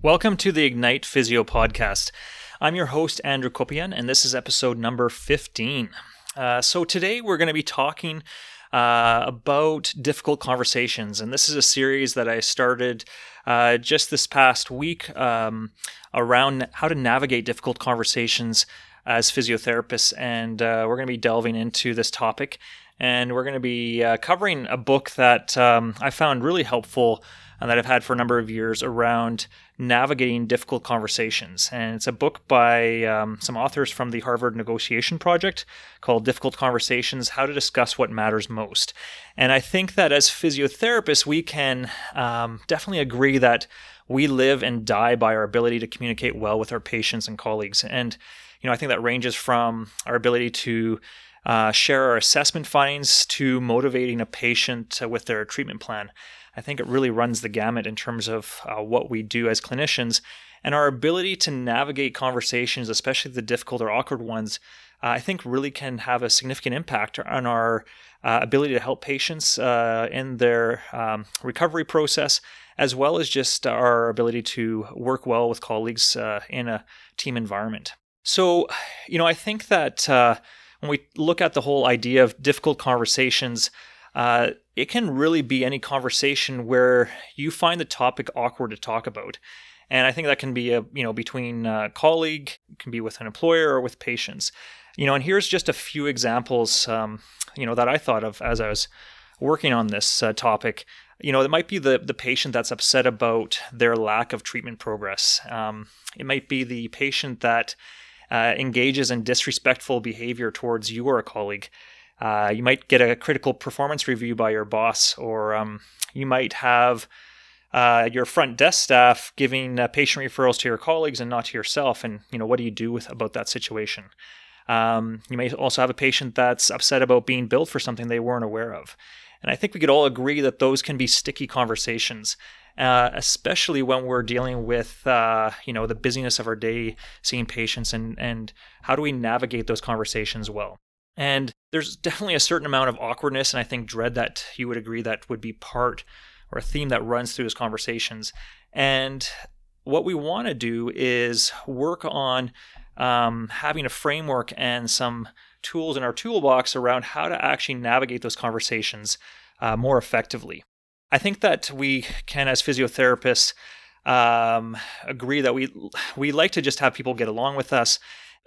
Welcome to the Ignite Physio podcast. I'm your host, Andrew Kopian, and this is episode number 15. Uh, so, today we're going to be talking uh, about difficult conversations, and this is a series that I started uh, just this past week um, around how to navigate difficult conversations as physiotherapists, and uh, we're going to be delving into this topic. And we're going to be uh, covering a book that um, I found really helpful and that I've had for a number of years around navigating difficult conversations. And it's a book by um, some authors from the Harvard Negotiation Project called Difficult Conversations How to Discuss What Matters Most. And I think that as physiotherapists, we can um, definitely agree that we live and die by our ability to communicate well with our patients and colleagues. And, you know, I think that ranges from our ability to uh, share our assessment findings to motivating a patient with their treatment plan. I think it really runs the gamut in terms of uh, what we do as clinicians and our ability to navigate conversations, especially the difficult or awkward ones. Uh, I think really can have a significant impact on our uh, ability to help patients uh, in their um, recovery process, as well as just our ability to work well with colleagues uh, in a team environment. So, you know, I think that uh, when we look at the whole idea of difficult conversations, uh, it can really be any conversation where you find the topic awkward to talk about. And I think that can be a you know between a colleague, can be with an employer or with patients. You know, and here's just a few examples um, you know that I thought of as I was working on this uh, topic. You know, it might be the the patient that's upset about their lack of treatment progress. Um, it might be the patient that uh, engages in disrespectful behavior towards you or a colleague. Uh, you might get a critical performance review by your boss, or um, you might have uh, your front desk staff giving uh, patient referrals to your colleagues and not to yourself. And you know, what do you do with about that situation? Um, you may also have a patient that's upset about being billed for something they weren't aware of. And I think we could all agree that those can be sticky conversations, uh, especially when we're dealing with uh, you know the busyness of our day, seeing patients, and and how do we navigate those conversations well. And there's definitely a certain amount of awkwardness and I think dread that you would agree that would be part or a theme that runs through those conversations. And what we want to do is work on um, having a framework and some tools in our toolbox around how to actually navigate those conversations uh, more effectively. I think that we can, as physiotherapists, um, agree that we we like to just have people get along with us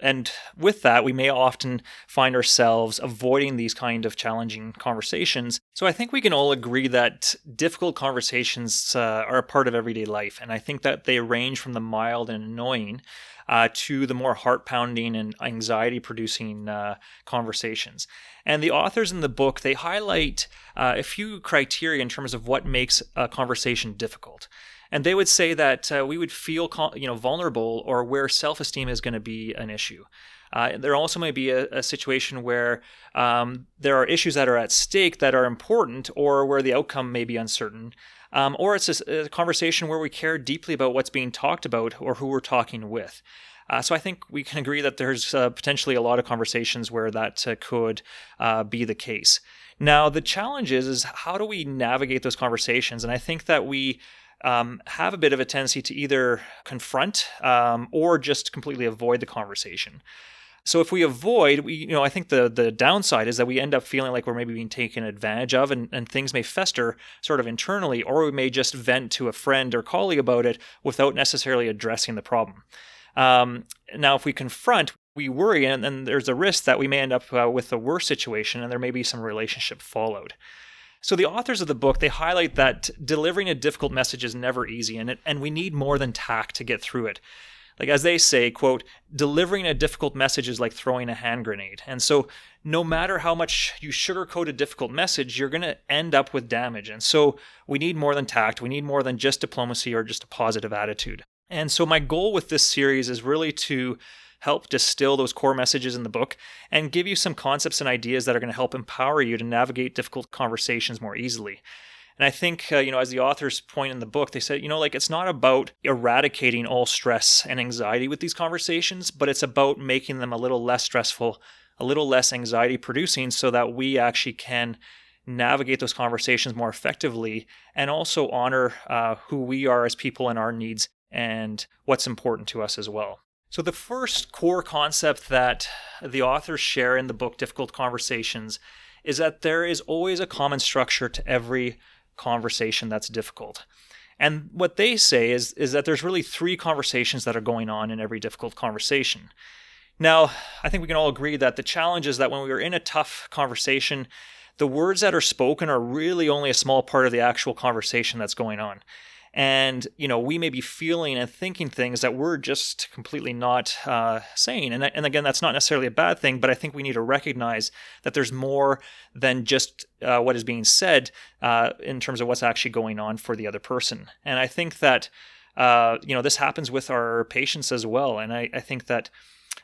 and with that, we may often find ourselves avoiding these kind of challenging conversations. So I think we can all agree that difficult conversations uh, are a part of everyday life. And I think that they range from the mild and annoying uh, to the more heart pounding and anxiety producing uh, conversations. And the authors in the book, they highlight uh, a few criteria in terms of what makes a conversation difficult and they would say that uh, we would feel you know vulnerable or where self-esteem is going to be an issue. Uh, there also may be a, a situation where um, there are issues that are at stake that are important, or where the outcome may be uncertain, um, or it's a, a, conversation where we care deeply about what's being talked about or who we're talking with. Uh, so I think we can agree that there's uh, potentially a lot of conversations where that uh, could uh, be the case. Now the challenge is, is how do we navigate those conversations? And I think that we um, have a bit of a tendency to either confront um, or just completely avoid the conversation. So if we avoid, we you know, I think the the downside is that we end up feeling like we're maybe being taken advantage of, and, and things may fester sort of internally, or we may just vent to a friend or colleague about it without necessarily addressing the problem. Um, now, if we confront, we worry, and, and there's a risk that we may end up uh, with a worse situation, and there may be some relationship followed. So the authors of the book they highlight that delivering a difficult message is never easy and it, and we need more than tact to get through it. Like as they say, quote, delivering a difficult message is like throwing a hand grenade. And so no matter how much you sugarcoat a difficult message, you're going to end up with damage. And so we need more than tact. We need more than just diplomacy or just a positive attitude. And so my goal with this series is really to help distill those core messages in the book and give you some concepts and ideas that are going to help empower you to navigate difficult conversations more easily. And I think, uh, you know, as the authors point in the book, they said, you know, like it's not about eradicating all stress and anxiety with these conversations, but it's about making them a little less stressful, a little less anxiety producing so that we actually can navigate those conversations more effectively and also honor uh, who we are as people and our needs and what's important to us as well. So, the first core concept that the authors share in the book, Difficult Conversations, is that there is always a common structure to every conversation that's difficult. And what they say is, is that there's really three conversations that are going on in every difficult conversation. Now, I think we can all agree that the challenge is that when we are in a tough conversation, the words that are spoken are really only a small part of the actual conversation that's going on and you know we may be feeling and thinking things that we're just completely not uh, saying. And, and again that's not necessarily a bad thing but i think we need to recognize that there's more than just uh, what is being said uh, in terms of what's actually going on for the other person. And i think that uh, you know this happens with our patients as well. And i, I think that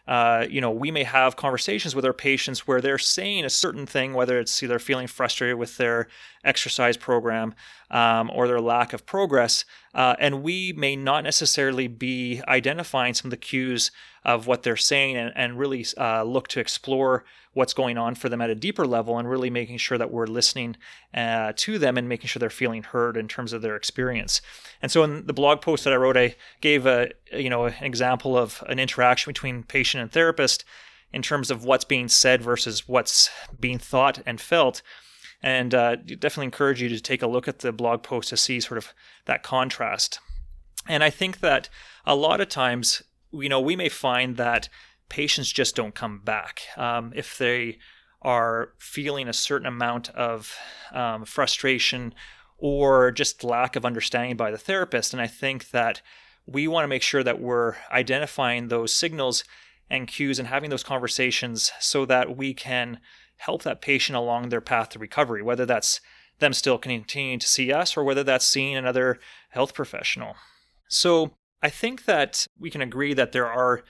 uh, you know, we may have conversations with our patients where they're saying a certain thing, whether it's either feeling frustrated with their exercise program um, or their lack of progress, uh, and we may not necessarily be identifying some of the cues of what they're saying and, and really uh, look to explore what's going on for them at a deeper level and really making sure that we're listening uh, to them and making sure they're feeling heard in terms of their experience. And so in the blog post that I wrote, I gave a you know an example of an interaction between patient and therapist in terms of what's being said versus what's being thought and felt. And uh, definitely encourage you to take a look at the blog post to see sort of that contrast. And I think that a lot of times, you know, we may find that patients just don't come back. Um, if they are feeling a certain amount of um, frustration or just lack of understanding by the therapist. And I think that we want to make sure that we're identifying those signals and cues and having those conversations so that we can help that patient along their path to recovery, whether that's them still continuing to see us or whether that's seeing another health professional. So I think that we can agree that there are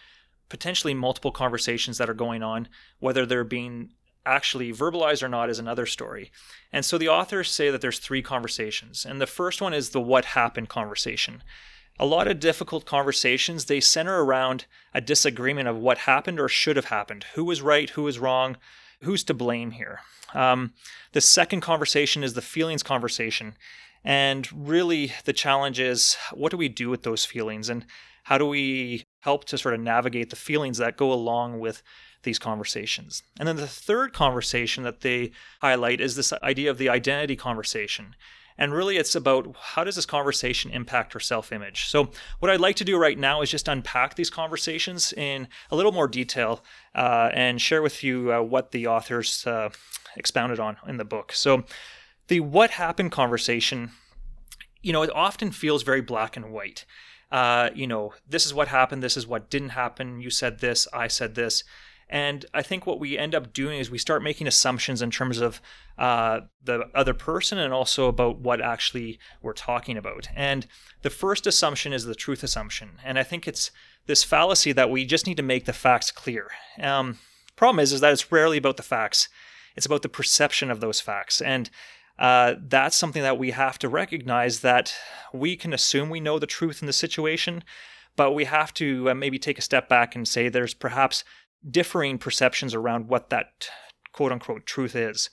potentially multiple conversations that are going on, whether they're being actually verbalized or not is another story. And so the authors say that there's three conversations. And the first one is the what happened conversation. A lot of difficult conversations, they center around a disagreement of what happened or should have happened. Who was right, who was wrong, who's to blame here. Um, the second conversation is the feelings conversation. And really, the challenge is what do we do with those feelings? And how do we help to sort of navigate the feelings that go along with these conversations? And then the third conversation that they highlight is this idea of the identity conversation. And really, it's about how does this conversation impact her self image? So, what I'd like to do right now is just unpack these conversations in a little more detail uh, and share with you uh, what the authors uh, expounded on in the book. So, the what happened conversation, you know, it often feels very black and white uh, you know, this is what happened, this is what didn't happen, you said this, I said this. And I think what we end up doing is we start making assumptions in terms of uh, the other person and also about what actually we're talking about. And the first assumption is the truth assumption. And I think it's this fallacy that we just need to make the facts clear. Um, problem is, is that it's rarely about the facts. It's about the perception of those facts. And uh, that's something that we have to recognize that we can assume we know the truth in the situation, but we have to uh, maybe take a step back and say there's perhaps differing perceptions around what that quote unquote truth is.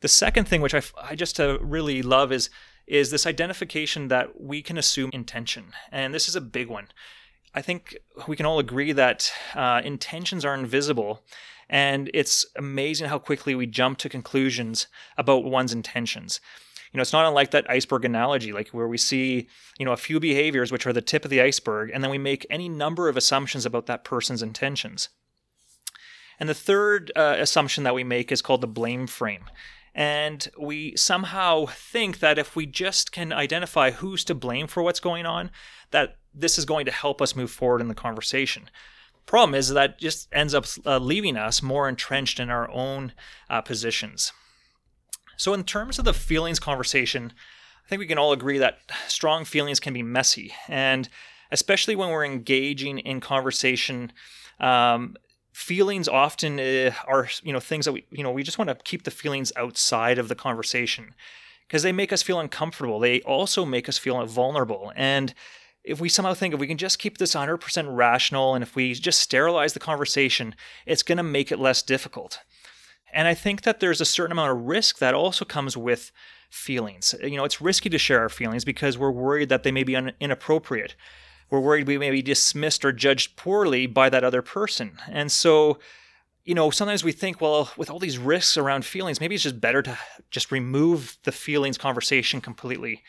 The second thing, which I, I just uh, really love, is is this identification that we can assume intention, and this is a big one. I think we can all agree that uh, intentions are invisible, and it's amazing how quickly we jump to conclusions about one's intentions. You know, it's not unlike that iceberg analogy, like where we see, you know, a few behaviors which are the tip of the iceberg, and then we make any number of assumptions about that person's intentions. And the third uh, assumption that we make is called the blame frame. And we somehow think that if we just can identify who's to blame for what's going on, that this is going to help us move forward in the conversation. Problem is that just ends up uh, leaving us more entrenched in our own uh, positions. So, in terms of the feelings conversation, I think we can all agree that strong feelings can be messy, and especially when we're engaging in conversation. Um, feelings often uh, are you know things that we you know we just want to keep the feelings outside of the conversation because they make us feel uncomfortable. They also make us feel vulnerable and if we somehow think if we can just keep this 100% rational and if we just sterilize the conversation, it's going to make it less difficult. And I think that there's a certain amount of risk that also comes with feelings. You know, it's risky to share our feelings because we're worried that they may be un- inappropriate. We're worried we may be dismissed or judged poorly by that other person. And so, you know, sometimes we think, well, with all these risks around feelings, maybe it's just better to just remove the feelings conversation completely.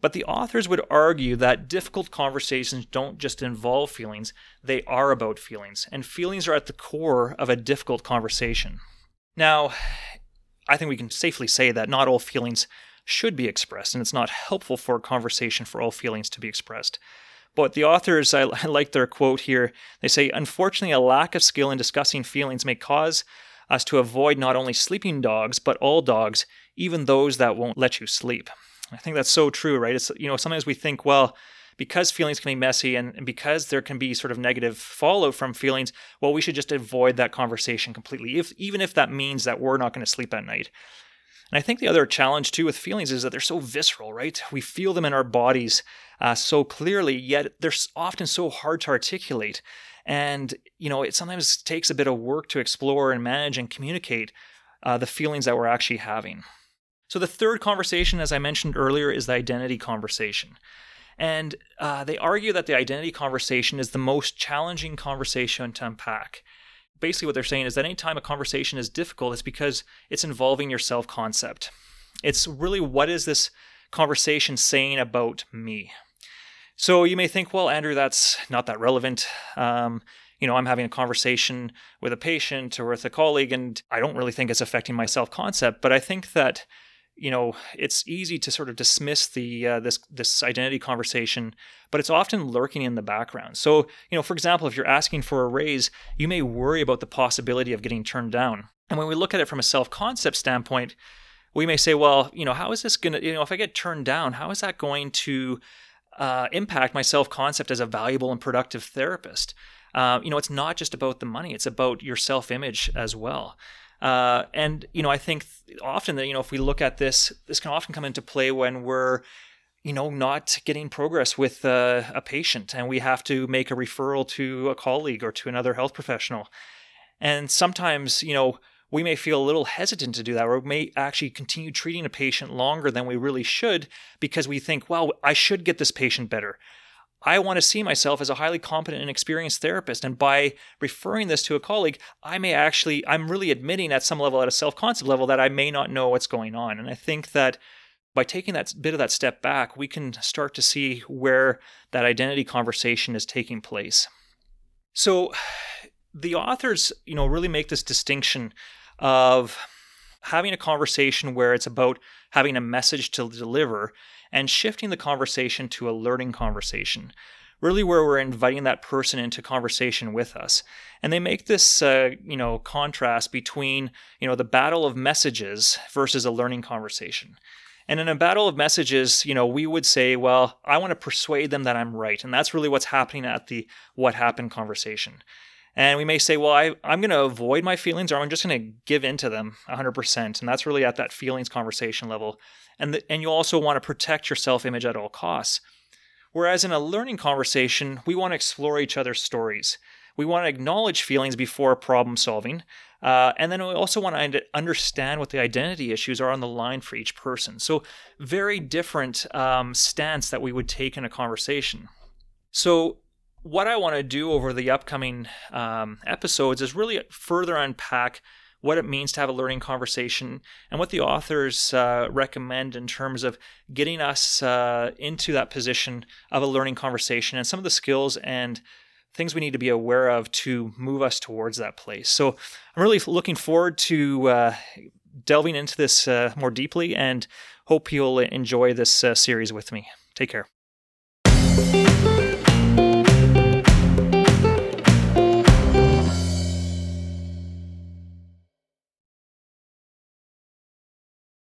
But the authors would argue that difficult conversations don't just involve feelings, they are about feelings, and feelings are at the core of a difficult conversation. Now, I think we can safely say that not all feelings should be expressed, and it's not helpful for a conversation for all feelings to be expressed. But the authors, I, I like their quote here. They say, Unfortunately, a lack of skill in discussing feelings may cause us to avoid not only sleeping dogs, but all dogs, even those that won't let you sleep. I think that's so true, right? It's, you know, sometimes we think, well, because feelings can be messy and, because there can be sort of negative fallout from feelings, well, we should just avoid that conversation completely, if, even if that means that we're not going to sleep at night. And I think the other challenge too with feelings is that they're so visceral, right? We feel them in our bodies uh, so clearly, yet they're often so hard to articulate. And, you know, it sometimes takes a bit of work to explore and manage and communicate uh, the feelings that we're actually having. So, the third conversation, as I mentioned earlier, is the identity conversation. And uh, they argue that the identity conversation is the most challenging conversation to unpack. Basically, what they're saying is that anytime a conversation is difficult, it's because it's involving your self concept. It's really what is this conversation saying about me? So you may think, well, Andrew, that's not that relevant. Um, you know, I'm having a conversation with a patient or with a colleague, and I don't really think it's affecting my self concept. But I think that you know it's easy to sort of dismiss the uh, this this identity conversation but it's often lurking in the background. So you know for example if you're asking for a raise you may worry about the possibility of getting turned down. And when we look at it from a self-concept standpoint we may say well you know how is this going to you know if i get turned down how is that going to uh, impact my self-concept as a valuable and productive therapist? Uh, you know it's not just about the money it's about your self-image as well uh, and you know, I think often that you know, if we look at this, this can often come into play when we're you know not getting progress with uh, a patient, and we have to make a referral to a colleague or to another health professional. And sometimes, you know, we may feel a little hesitant to do that, or we may actually continue treating a patient longer than we really should because we think, well, I should get this patient better. I want to see myself as a highly competent and experienced therapist. And by referring this to a colleague, I may actually, I'm really admitting at some level, at a self concept level, that I may not know what's going on. And I think that by taking that bit of that step back, we can start to see where that identity conversation is taking place. So the authors, you know, really make this distinction of having a conversation where it's about having a message to deliver and shifting the conversation to a learning conversation, really where we're inviting that person into conversation with us. And they make this, uh, you know, contrast between, you know, the battle of messages versus a learning conversation. And in a battle of messages, you know, we would say, well, I want to persuade them that I'm right. And that's really what's happening at the what happened conversation. And we may say, well, I, I'm going to avoid my feelings or I'm just going to give in to them 100%. And that's really at that feelings conversation level and the, and you also want to protect your self-image at all costs. Whereas in a learning conversation, we want to explore each other's stories. We want to acknowledge feelings before problem solving. Uh, and then we also want to understand what the identity issues are on the line for each person. So, very different um, stance that we would take in a conversation. So, what I want to do over the upcoming um, episodes is really further unpack what it means to have a learning conversation, and what the authors uh, recommend in terms of getting us uh, into that position of a learning conversation and some of the skills and things we need to be aware of to move us towards that place. So I'm really looking forward to uh, delving into this uh, more deeply and hope you'll enjoy this uh, series with me. Take care.